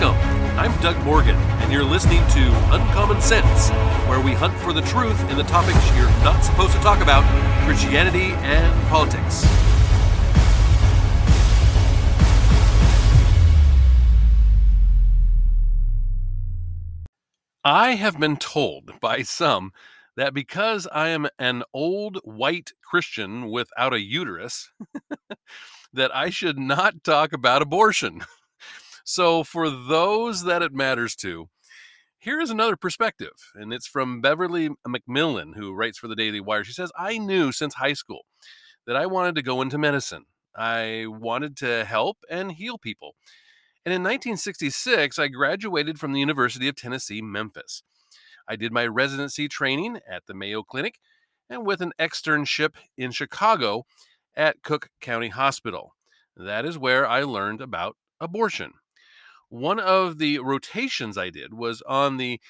Welcome. I'm Doug Morgan, and you're listening to Uncommon Sense, where we hunt for the truth in the topics you're not supposed to talk about Christianity and politics. I have been told by some that because I am an old white Christian without a uterus, that I should not talk about abortion. So, for those that it matters to, here is another perspective, and it's from Beverly McMillan, who writes for the Daily Wire. She says, I knew since high school that I wanted to go into medicine. I wanted to help and heal people. And in 1966, I graduated from the University of Tennessee, Memphis. I did my residency training at the Mayo Clinic and with an externship in Chicago at Cook County Hospital. That is where I learned about abortion. One of the rotations I did was on the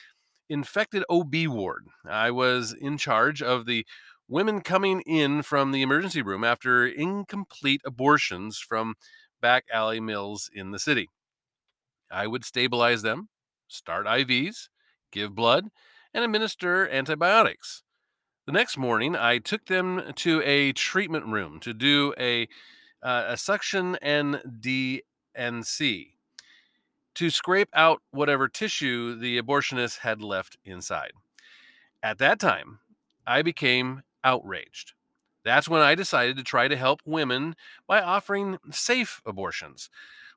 infected OB ward. I was in charge of the women coming in from the emergency room after incomplete abortions from back alley mills in the city. I would stabilize them, start IVs, give blood, and administer antibiotics. The next morning, I took them to a treatment room to do a, uh, a suction and D&C to scrape out whatever tissue the abortionist had left inside. At that time, I became outraged. That's when I decided to try to help women by offering safe abortions.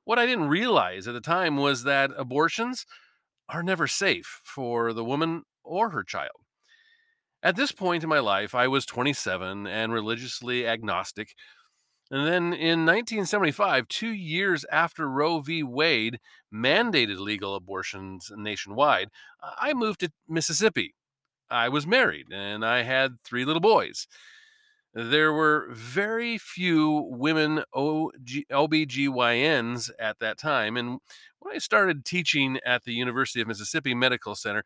What I didn't realize at the time was that abortions are never safe for the woman or her child. At this point in my life, I was 27 and religiously agnostic and then in 1975, two years after Roe v. Wade mandated legal abortions nationwide, I moved to Mississippi. I was married and I had three little boys. There were very few women OG, OBGYNs at that time. And when I started teaching at the University of Mississippi Medical Center,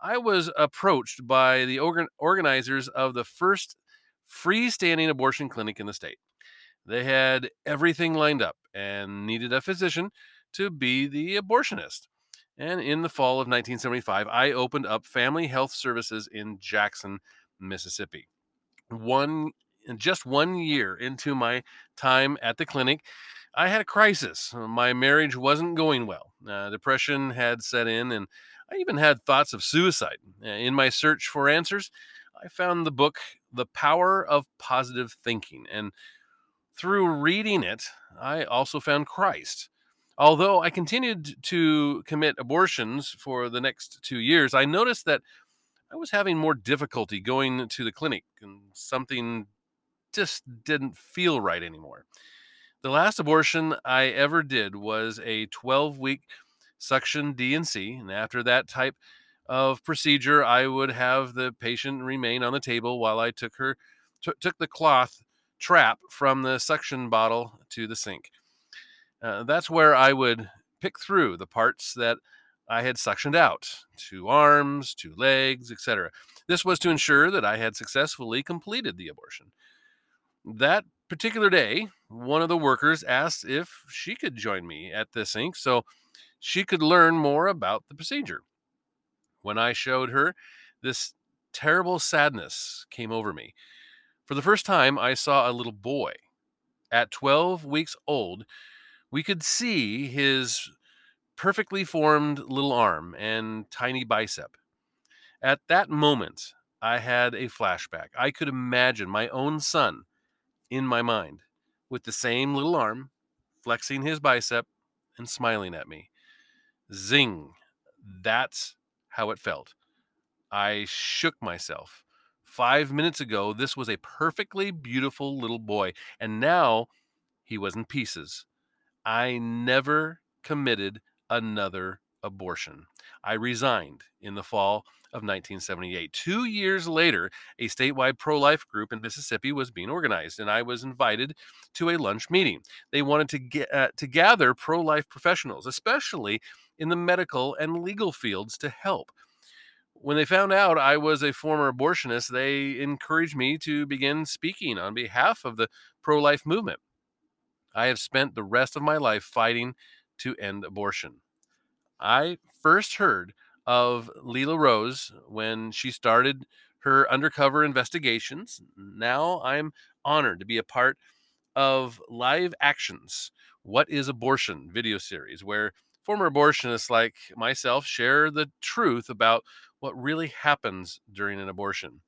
I was approached by the organ- organizers of the first freestanding abortion clinic in the state. They had everything lined up and needed a physician to be the abortionist. And in the fall of 1975, I opened up Family Health Services in Jackson, Mississippi. One just one year into my time at the clinic, I had a crisis. My marriage wasn't going well. Uh, depression had set in, and I even had thoughts of suicide. Uh, in my search for answers, I found the book The Power of Positive Thinking. And through reading it, I also found Christ. Although I continued to commit abortions for the next two years, I noticed that I was having more difficulty going to the clinic and something just didn't feel right anymore. The last abortion I ever did was a 12 week suction D&C, and after that type of procedure, I would have the patient remain on the table while I took her t- took the cloth trap from the suction bottle to the sink. Uh, that's where I would pick through the parts that I had suctioned out two arms, two legs, etc. This was to ensure that I had successfully completed the abortion. That particular day, one of the workers asked if she could join me at the sink so she could learn more about the procedure. When I showed her, this terrible sadness came over me. For the first time, I saw a little boy. At 12 weeks old, we could see his perfectly formed little arm and tiny bicep. At that moment, I had a flashback. I could imagine my own son in my mind with the same little arm, flexing his bicep and smiling at me. Zing. That's how it felt. I shook myself. Five minutes ago, this was a perfectly beautiful little boy, and now he was in pieces. I never committed another abortion. I resigned in the fall of 1978. Two years later, a statewide pro life group in Mississippi was being organized, and I was invited to a lunch meeting. They wanted to, get, uh, to gather pro life professionals, especially in the medical and legal fields, to help when they found out I was a former abortionist, they encouraged me to begin speaking on behalf of the pro life movement. I have spent the rest of my life fighting to end abortion. I first heard of Lila Rose when she started her undercover investigations. Now I'm honored to be a part of Live Actions What is Abortion video series, where former abortionists like myself share the truth about what really happens during an abortion.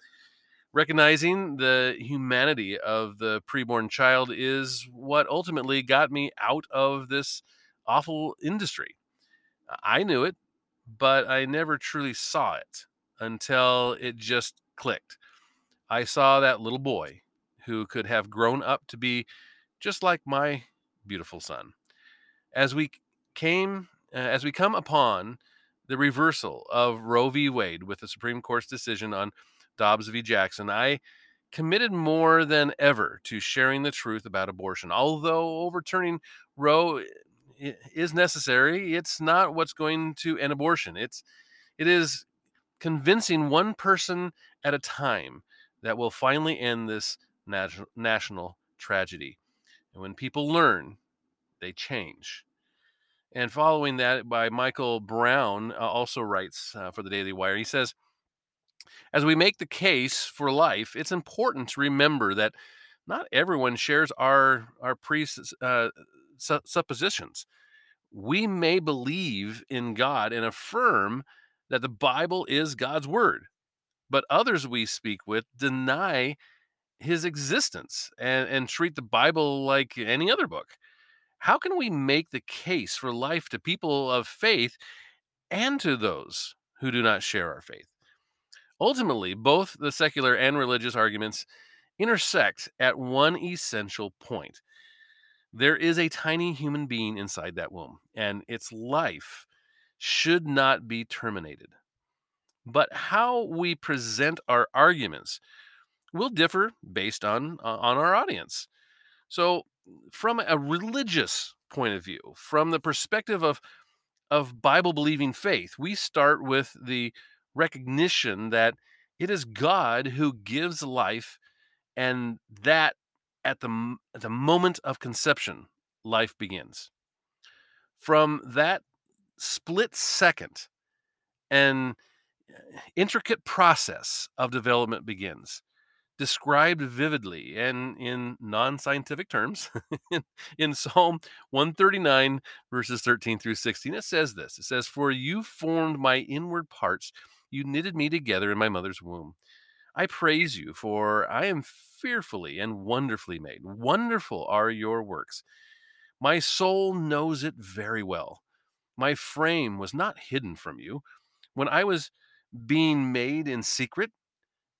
Recognizing the humanity of the preborn child is what ultimately got me out of this awful industry. I knew it, but I never truly saw it until it just clicked. I saw that little boy who could have grown up to be just like my beautiful son. As we came, uh, as we come upon the reversal of Roe v. Wade with the Supreme Court's decision on Dobbs v. Jackson, I committed more than ever to sharing the truth about abortion. Although overturning Roe eh, is necessary, it's not what's going to end abortion. It's it is convincing one person at a time that will finally end this national tragedy. And when people learn, they change. And following that by Michael Brown, uh, also writes uh, for the Daily Wire. He says, as we make the case for life, it's important to remember that not everyone shares our our pre uh, suppositions. We may believe in God and affirm that the Bible is God's word, but others we speak with deny his existence and, and treat the Bible like any other book. How can we make the case for life to people of faith and to those who do not share our faith? Ultimately, both the secular and religious arguments intersect at one essential point. There is a tiny human being inside that womb, and its life should not be terminated. But how we present our arguments will differ based on uh, on our audience. So, from a religious point of view, from the perspective of of Bible believing faith, we start with the recognition that it is God who gives life and that at the at the moment of conception life begins. From that split second an intricate process of development begins described vividly and in non-scientific terms in, in Psalm 139 verses 13 through 16 it says this it says for you formed my inward parts you knitted me together in my mother's womb. I praise you for I am fearfully and wonderfully made. Wonderful are your works. My soul knows it very well. My frame was not hidden from you. When I was being made in secret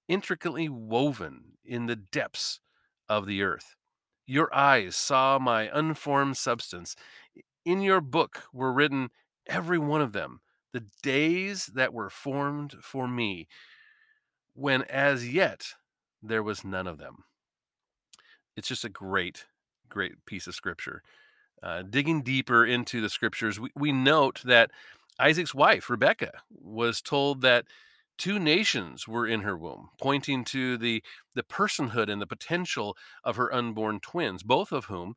intricately woven in the depths of the earth. Your eyes saw my unformed substance. In your book were written, every one of them, the days that were formed for me, when as yet there was none of them. It's just a great, great piece of scripture. Uh, digging deeper into the scriptures, we, we note that Isaac's wife, Rebecca, was told that two nations were in her womb, pointing to the, the personhood and the potential of her unborn twins, both of whom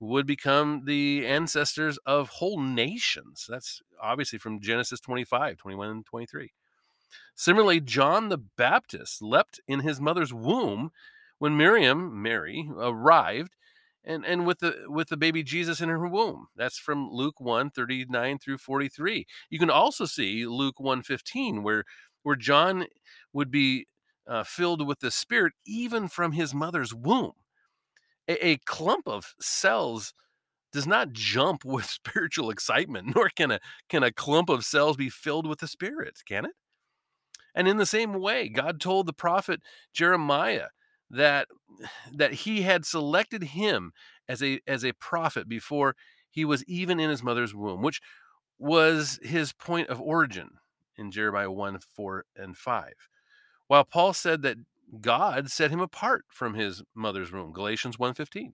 would become the ancestors of whole nations. That's obviously from Genesis 25, 21, and 23. Similarly, John the Baptist leapt in his mother's womb when Miriam, Mary, arrived and and with the with the baby Jesus in her womb. That's from Luke 1, 39 through 43. You can also see Luke 1, 15, where where John would be uh, filled with the Spirit even from his mother's womb. A, a clump of cells does not jump with spiritual excitement, nor can a can a clump of cells be filled with the Spirit, can it? And in the same way, God told the prophet Jeremiah that that he had selected him as a as a prophet before he was even in his mother's womb, which was his point of origin in Jeremiah 1, 4, and 5. While Paul said that God set him apart from his mother's womb, Galatians 1:15.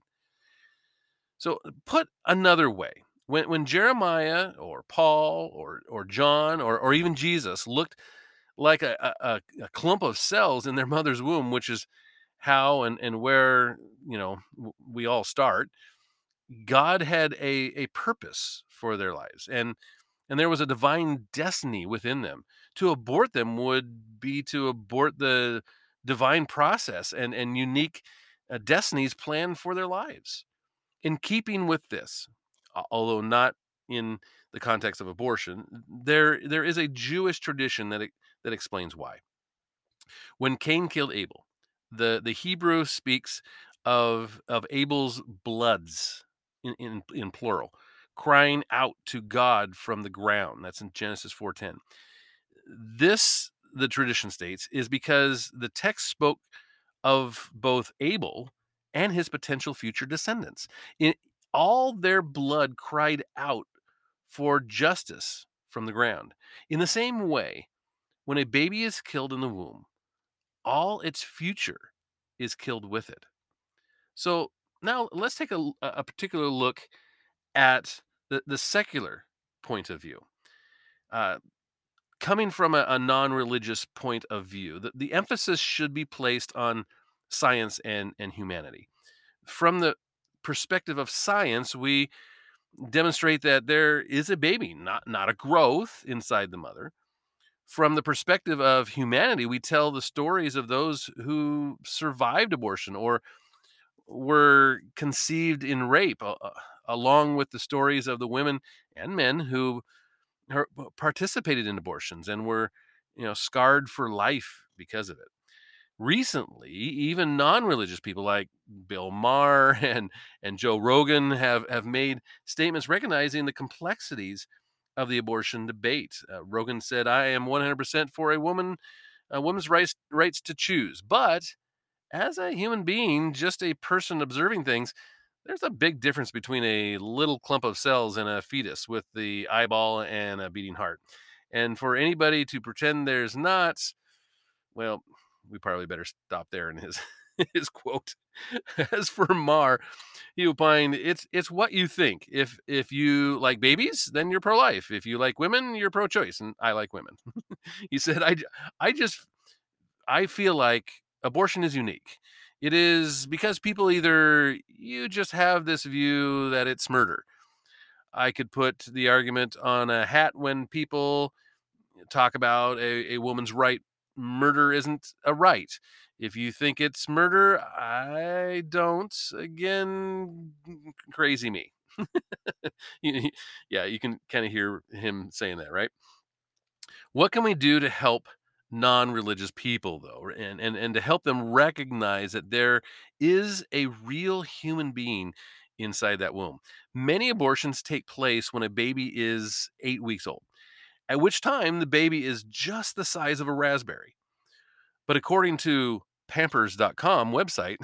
So put another way, when, when Jeremiah or Paul or or John or, or even Jesus looked like a, a, a clump of cells in their mother's womb, which is how and, and where you know we all start god had a, a purpose for their lives and and there was a divine destiny within them. To abort them would be to abort the divine process and, and unique uh, destinies planned for their lives. In keeping with this, although not in the context of abortion, there there is a Jewish tradition that that explains why. When Cain killed Abel, the the Hebrew speaks of of Abel's bloods in, in, in plural, crying out to God from the ground. That's in Genesis 4:10. This the tradition states is because the text spoke of both Abel and his potential future descendants. In, all their blood cried out for justice from the ground. In the same way, when a baby is killed in the womb, all its future is killed with it. So now let's take a, a particular look at the, the secular point of view. Uh, coming from a, a non religious point of view, the, the emphasis should be placed on science and, and humanity. From the perspective of science, we demonstrate that there is a baby, not, not a growth inside the mother. From the perspective of humanity, we tell the stories of those who survived abortion or were conceived in rape, uh, along with the stories of the women and men who participated in abortions and were, you know, scarred for life because of it. Recently, even non-religious people like Bill Maher and and Joe Rogan have have made statements recognizing the complexities of the abortion debate. Uh, Rogan said, "I am 100% for a woman, a woman's rights rights to choose, but as a human being, just a person observing things, there's a big difference between a little clump of cells and a fetus with the eyeball and a beating heart. And for anybody to pretend there's not, well, we probably better stop there in his his quote. As for Maher, he opined, "It's it's what you think. If if you like babies, then you're pro-life. If you like women, you're pro-choice." And I like women. he said, "I I just I feel like abortion is unique. It is because people either you just have this view that it's murder. I could put the argument on a hat when people talk about a, a woman's right. Murder isn't a right. If you think it's murder, I don't. Again, crazy me. yeah, you can kind of hear him saying that, right? What can we do to help non-religious people though and, and and to help them recognize that there is a real human being inside that womb. Many abortions take place when a baby is eight weeks old at which time the baby is just the size of a raspberry. But according to pampers.com website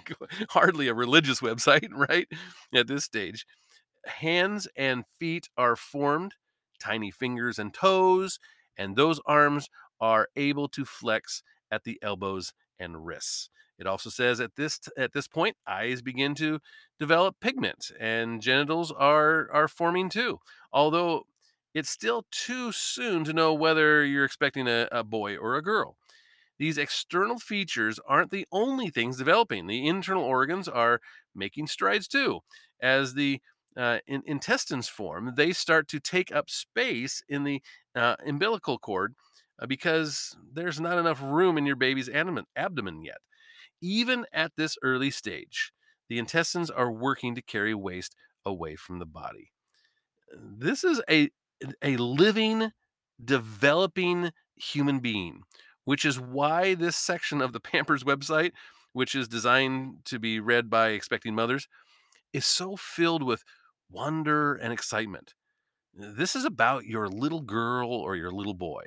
hardly a religious website right at this stage hands and feet are formed tiny fingers and toes and those arms are able to flex at the elbows and wrists. It also says at this at this point, eyes begin to develop pigment and genitals are are forming too. Although it's still too soon to know whether you're expecting a, a boy or a girl. These external features aren't the only things developing. The internal organs are making strides too. As the uh, in, intestines form, they start to take up space in the uh, umbilical cord Uh, because there's not enough room in your baby's abdomen yet. Even at this early stage, the intestines are working to carry waste away from the body. This is a, a living, developing human being, which is why this section of the Pampers website, which is designed to be read by expecting mothers, is so filled with wonder and excitement. This is about your little girl or your little boy.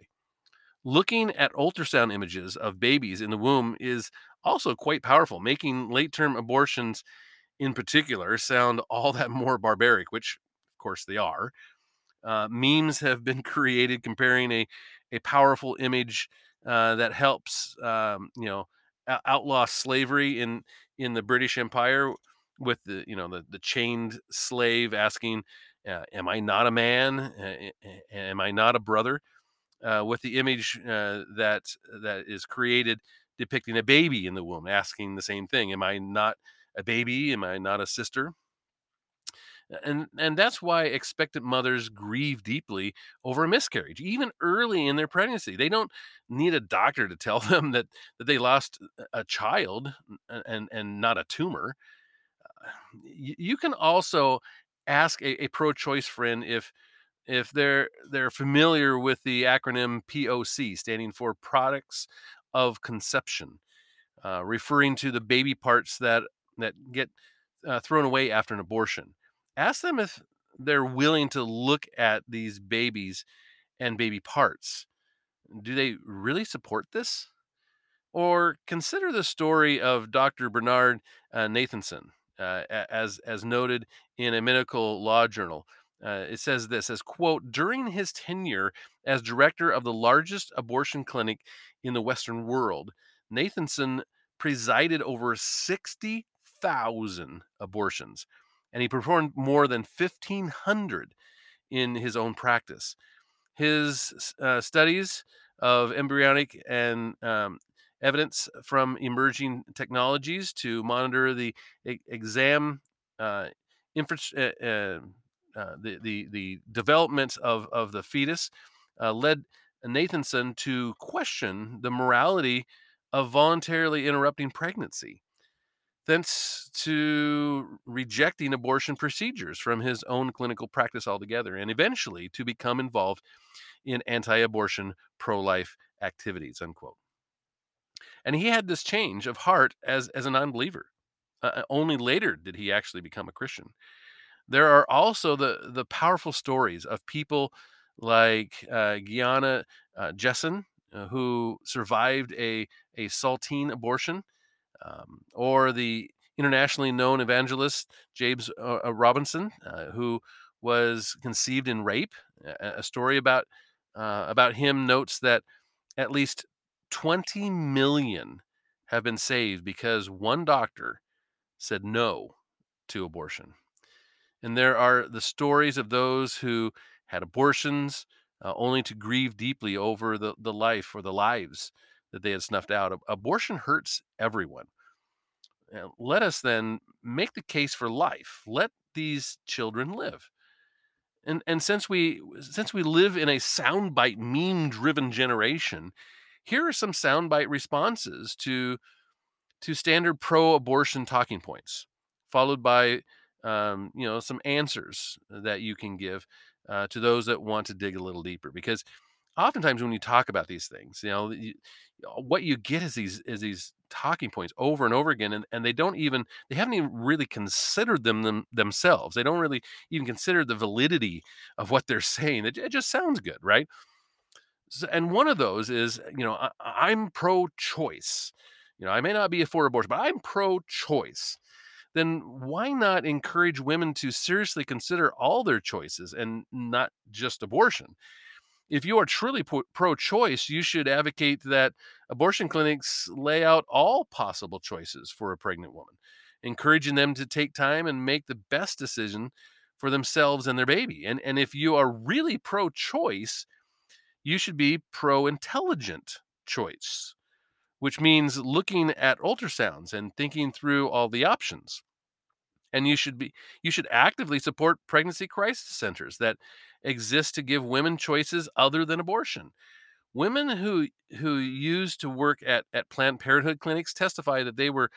Looking at ultrasound images of babies in the womb is also quite powerful, making late term abortions in particular sound all that more barbaric, which of course they are. Uh, memes have been created comparing a, a powerful image uh, that helps, um, you know, outlaw slavery in in the British Empire with the you know the the chained slave asking, uh, "Am I not a man? am I not a brother?" Uh, with the image uh, that that is created depicting a baby in the womb, asking the same thing: "Am I not a baby? Am I not a sister?" And and that's why expectant mothers grieve deeply over a miscarriage, even early in their pregnancy. They don't need a doctor to tell them that that they lost a child and and not a tumor. You can also ask a, a pro-choice friend if if they're they're familiar with the acronym POC, standing for Products of Conception, uh, referring to the baby parts that that get uh, thrown away after an abortion. Ask them if they're willing to look at these babies and baby parts. Do they really support this? Or consider the story of Dr. Bernard uh, Nathanson, uh, as as noted in a medical law journal. Uh, it says this as quote during his tenure as director of the largest abortion clinic in the western world nathanson presided over 60,000 abortions and he performed more than 1500 in his own practice. His uh, studies of embryonic and um, evidence from emerging technologies to monitor the e- exam uh, infra- uh, uh, uh, the, the the development of of the fetus uh, led Nathanson to question the morality of voluntarily interrupting pregnancy, thence to rejecting abortion procedures from his own clinical practice altogether, and eventually to become involved in anti-abortion pro-life activities. Unquote. And he had this change of heart as as a non-believer. Uh, only later did he actually become a Christian. There are also the the powerful stories of people like uh, Gianna uh, Jessen, uh, who survived a a saline abortion, um, or the internationally known evangelist James uh, uh, Robinson, uh, who was conceived in rape. A, story about about him notes that at least 20 million have been saved because one doctor said no to abortion. And there are the stories of those who had abortions uh, only to grieve deeply over the, the life or the lives that they had snuffed out. Abortion hurts everyone. And let us then make the case for life. Let these children live. And and since we since we live in a soundbite meme driven generation, here are some soundbite responses to to standard pro abortion talking points, followed by um, you know some answers that you can give uh, to those that want to dig a little deeper because oftentimes when you talk about these things you know you, what you get is these is these talking points over and over again and, and they don't even they haven't even really considered them, them themselves. They don't really even consider the validity of what they're saying. It, it just sounds good right? So, and one of those is you know I, i'm pro-choice. You know i may not be for abortion but i'm pro-choice then why not encourage women to seriously consider all their choices and not just abortion? If you are truly pro choice, you should advocate that abortion clinics lay out all possible choices for a pregnant woman, encouraging them to take time and make the best decision for themselves and their baby. And, and if you are really pro choice, you should be pro intelligent choice which means looking at ultrasounds and thinking through all the options. And you should be you should actively support pregnancy crisis centers that exist to give women choices other than abortion. Women who who used to work at, at Planned Parenthood clinics testify that they were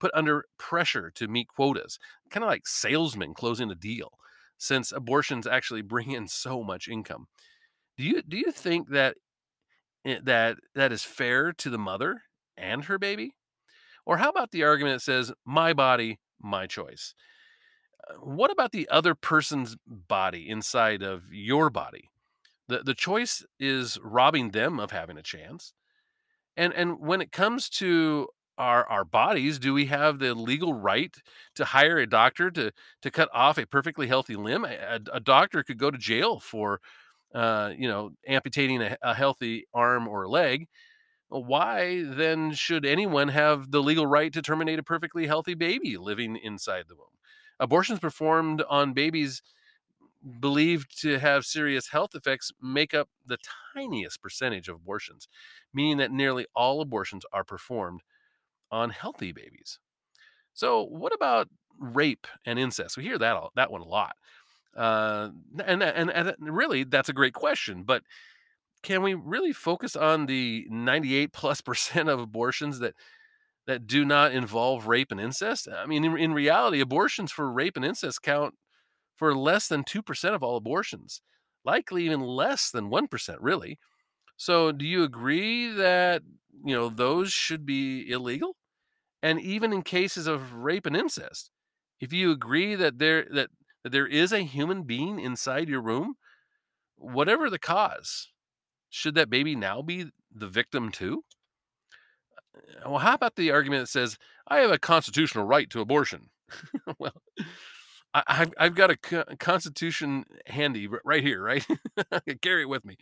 put under pressure to meet quotas, kind of like salesmen closing a deal, since abortions actually bring in so much income. Do you do you think that eh, that that is fair to the mother and her baby? Or how about the argument that says, my body, my choice? Uh, what about the other person's body inside of your body? The, the choice is robbing them of having a chance. And, and when it comes to our, our bodies, do we have the legal right to hire a doctor to, to cut off a perfectly healthy limb? A, a doctor could go to jail for, uh, you know, amputating a, a healthy arm or leg why then should anyone have the legal right to terminate a perfectly healthy baby living inside the womb? Abortions performed on babies believed to have serious health effects make up the tiniest percentage of abortions, meaning that nearly all abortions are performed on healthy babies. So, what about rape and incest. We hear that a- that one a lot, uh, and, and and really that's a great question. But can we really focus on the 98 plus percent of abortions that that do not involve rape and incest? I mean, in, in reality, abortions for rape and incest count for less than 2% of all abortions, likely even less than 1%, really. So, do you agree that, you know, those should be illegal? And even in cases of rape and incest, if you agree that there that, that there is a human being inside your room, whatever the cause, should that baby now be the victim too? Well, how about the argument that says, I have a constitutional right to abortion? well, I, have I've got a constitution handy right here, right? Carry it with me.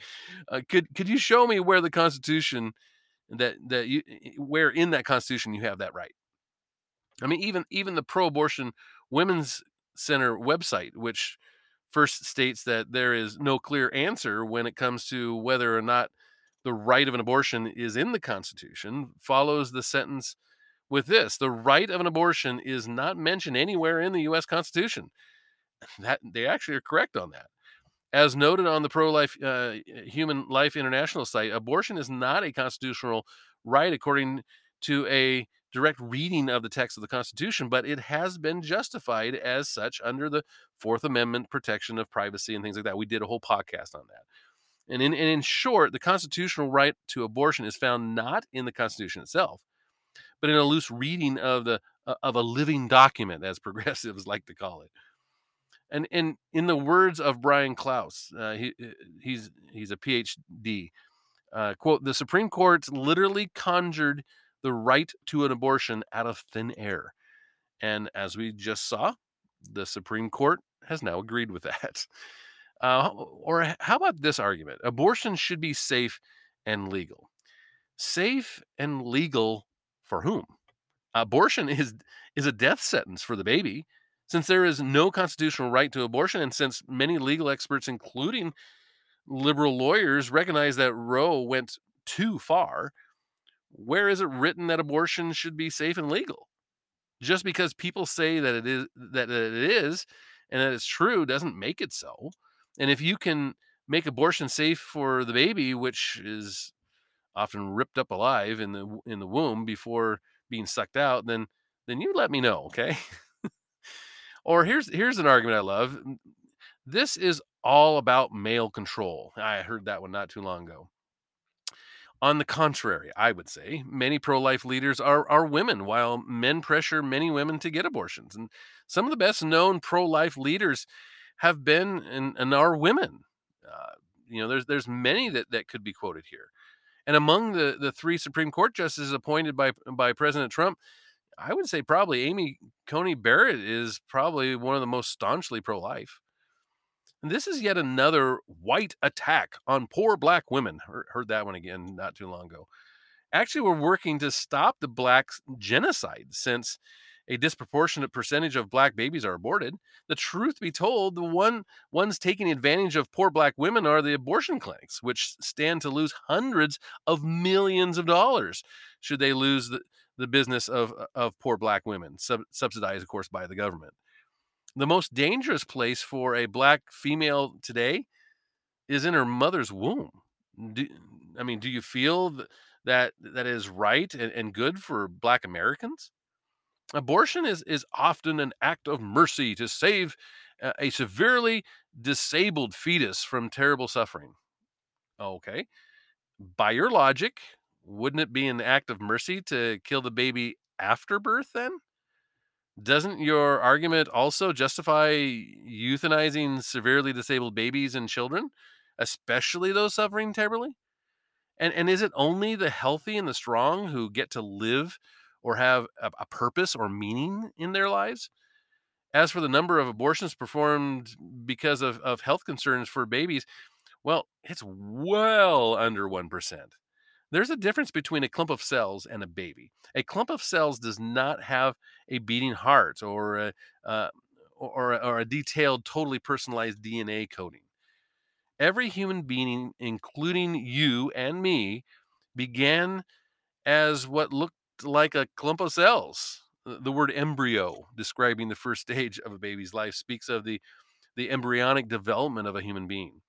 Uh, could could you show me where the Constitution that that you where in that Constitution you have that right? I mean, even even the pro-abortion Women's Center website, which first states that there is no clear answer when it comes to whether or not the right of an abortion is in the Constitution, follows the sentence with this the right of an abortion is not mentioned anywhere in the US Constitution. That they actually are correct on that. As noted on the pro life uh, Human Life International site, abortion is not a constitutional right according to a direct reading of the text of the Constitution, but it has been justified as such under the Fourth Amendment protection of privacy and things like that. We did a whole podcast on that. And in, and in short, the constitutional right to abortion is found not in the Constitution itself, but in a loose reading of the uh, of a living document, as progressives like to call it. And and in the words of Brian Klaus, uh, he uh, he's he's a PhD. Uh, quote: The Supreme Court literally conjured the right to an abortion out of thin air, and as we just saw, the Supreme Court has now agreed with that. Uh, or how about this argument? Abortion should be safe and legal. Safe and legal for whom? Abortion is is a death sentence for the baby. Since there is no constitutional right to abortion, and since many legal experts, including liberal lawyers, recognize that Roe went too far, where is it written that abortion should be safe and legal? Just because people say that it is that it is and that it's true doesn't make it so. And if you can make abortion safe for the baby, which is often ripped up alive in the in the womb before being sucked out, then then you let me know, okay? or here's here's an argument I love. This is all about male control. I heard that one not too long ago. On the contrary, I would say many pro life leaders are, are women, while men pressure many women to get abortions. And some of the best known pro life leaders have been and, and are women. Uh, you know, there's there's many that, that could be quoted here. And among the, the three Supreme Court justices appointed by by President Trump, I would say probably Amy Coney Barrett is probably one of the most staunchly pro life. And this is yet another white attack on poor black women. Heard, that one again not too long ago. Actually, we're working to stop the black genocide since a disproportionate percentage of black babies are aborted. The truth be told, the one ones taking advantage of poor black women are the abortion clinics, which stand to lose hundreds of millions of dollars should they lose the, the business of, of poor black women, sub, subsidized, of course, by the government. The most dangerous place for a black female today is in her mother's womb. Do, I mean, do you feel that that is right and, and good for black Americans? Abortion is, is often an act of mercy to save a severely disabled fetus from terrible suffering. Okay. By your logic, wouldn't it be an act of mercy to kill the baby after birth then? Doesn't your argument also justify euthanizing severely disabled babies and children, especially those suffering terribly? And and is it only the healthy and the strong who get to live or have a, a purpose or meaning in their lives? As for the number of abortions performed because of, of health concerns for babies, well, it's well under 1%. There's a difference between a clump of cells and a baby. A clump of cells does not have a beating heart or a, uh, or, or a detailed, totally personalized DNA coding. Every human being, including you and me, began as what looked like a clump of cells. The word embryo, describing the first stage of a baby's life, speaks of the the embryonic development of a human being.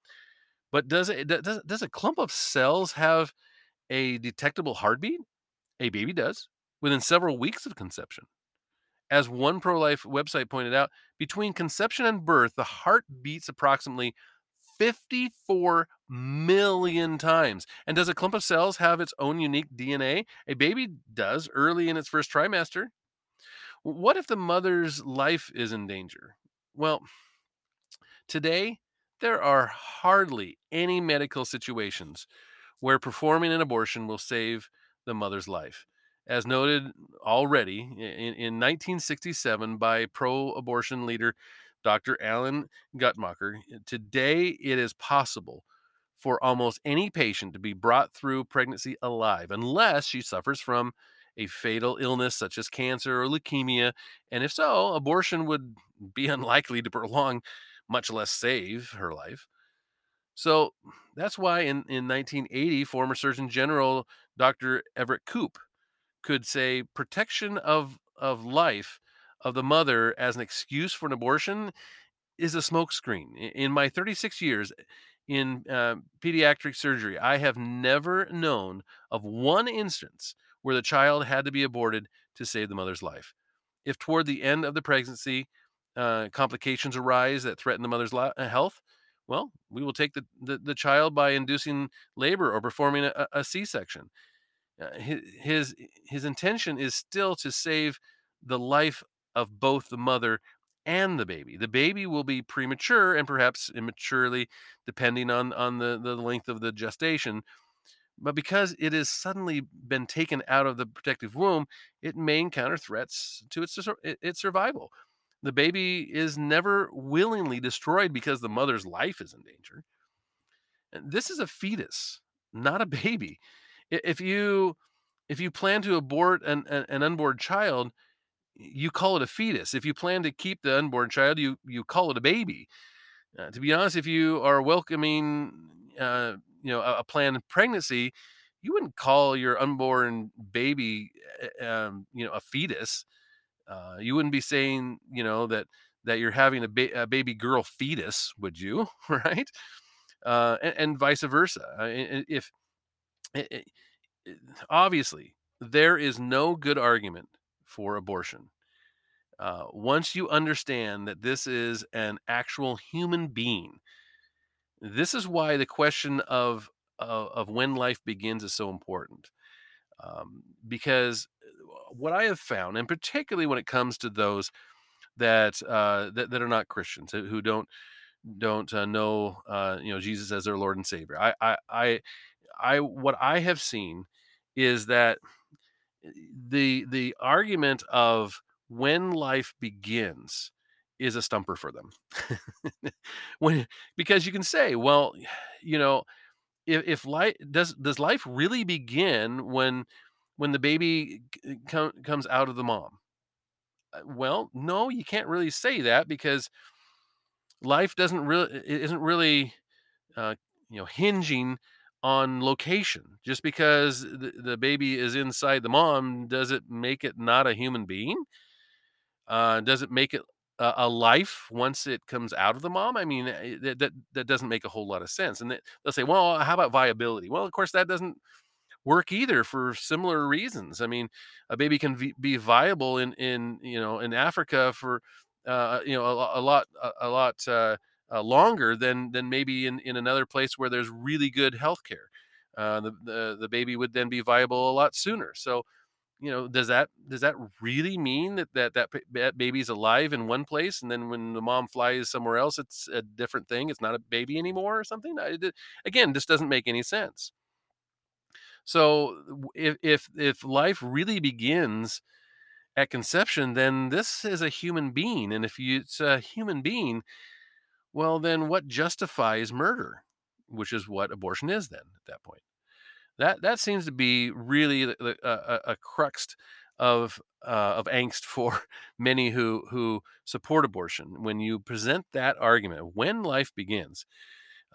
But does it does does a clump of cells have a detectable heartbeat? A baby does within several weeks of conception. As one pro life website pointed out, between conception and birth, the heart beats approximately 54 million times. And does a clump of cells have its own unique DNA? A baby does early in its first trimester. What if the mother's life is in danger? Well, today, there are hardly any medical situations where performing an abortion will save the mother's life. As noted already in, in 1967 by pro abortion leader Dr. Alan Guttmacher, today it is possible for almost any patient to be brought through pregnancy alive unless she suffers from a fatal illness such as cancer or leukemia. And if so, abortion would be unlikely to prolong, much less save her life. So that's why in, in 1980, former Surgeon General Dr. Everett Koop could say protection of, of life of the mother as an excuse for an abortion is a smokescreen. In my 36 years in uh, pediatric surgery, I have never known of one instance where the child had to be aborted to save the mother's life. If toward the end of the pregnancy, uh, complications arise that threaten the mother's li- health, well, we will take the, the, the, child by inducing labor or performing a, C-section. Uh, his, his his intention is still to save the life of both the mother and the baby. The baby will be premature and perhaps immaturely, depending on on the, the length of the gestation. But because it has suddenly been taken out of the protective womb, it may encounter threats to its its survival. The baby is never willingly destroyed because the mother's life is in danger. And this is a fetus, not a baby. If you if you plan to abort an, an unborn child, you call it a fetus. If you plan to keep the unborn child, you you call it a baby. Uh, to be honest, if you are welcoming, uh, you know, a, a, planned pregnancy, you wouldn't call your unborn baby, um, you know, a fetus. Uh, you wouldn't be saying, you know, that that you're having a, ba- a baby girl fetus, would you? right? Uh, and, and, vice versa. if it, it, obviously there is no good argument for abortion. Uh, once you understand that this is an actual human being, this is why the question of of, of when life begins is so important. Um, because what I have found, and particularly when it comes to those that uh, that, that are not Christians, who don't don't uh, know uh, you know Jesus as their Lord and Savior, I, I I I what I have seen is that the the argument of when life begins is a stumper for them. when because you can say, well, you know, if, if life does does life really begin when when the baby com- comes out of the mom? Well, no, you can't really say that because life doesn't really isn't really uh, you know hinging on location. Just because the, the baby is inside the mom, does it make it not a human being? Uh, does it make it a, a, life once it comes out of the mom? I mean, eh, that, that, that doesn't make a whole lot of sense. And they, they'll say, well, how about viability? Well, of course, that doesn't work either for similar reasons. I mean, a baby can be viable in, in, you know, in Africa for, uh, you know, a, a lot, a, a lot, uh, uh, longer than than maybe in, in another place where there's really good health care. Uh, the, the the baby would then be viable a lot sooner. So, you know, does that does that really mean that that that, that baby's alive in one place, and then when the mom flies somewhere else, it's a different thing? It's not a baby anymore, or something? I, It, again, this doesn't make any sense. So, if if if life really begins at conception, then this is a human being, and if you, it's a human being, well, then what justifies murder? Which is what abortion is then at that point. That that seems to be really a, a, a crux of uh, of angst for many who who support abortion. When you present that argument, when life begins,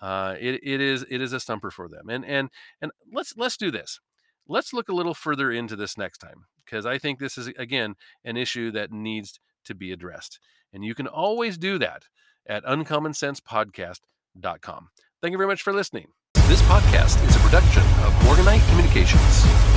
uh, it, it is it is a stumper for them. And and and let's let's do this. Let's look a little further into this next time because I think this is, again, an issue that needs to be addressed. And you can always do that at uncommonsensepodcast.com. Thank you very much for listening. This podcast is a production of Morganite Communications.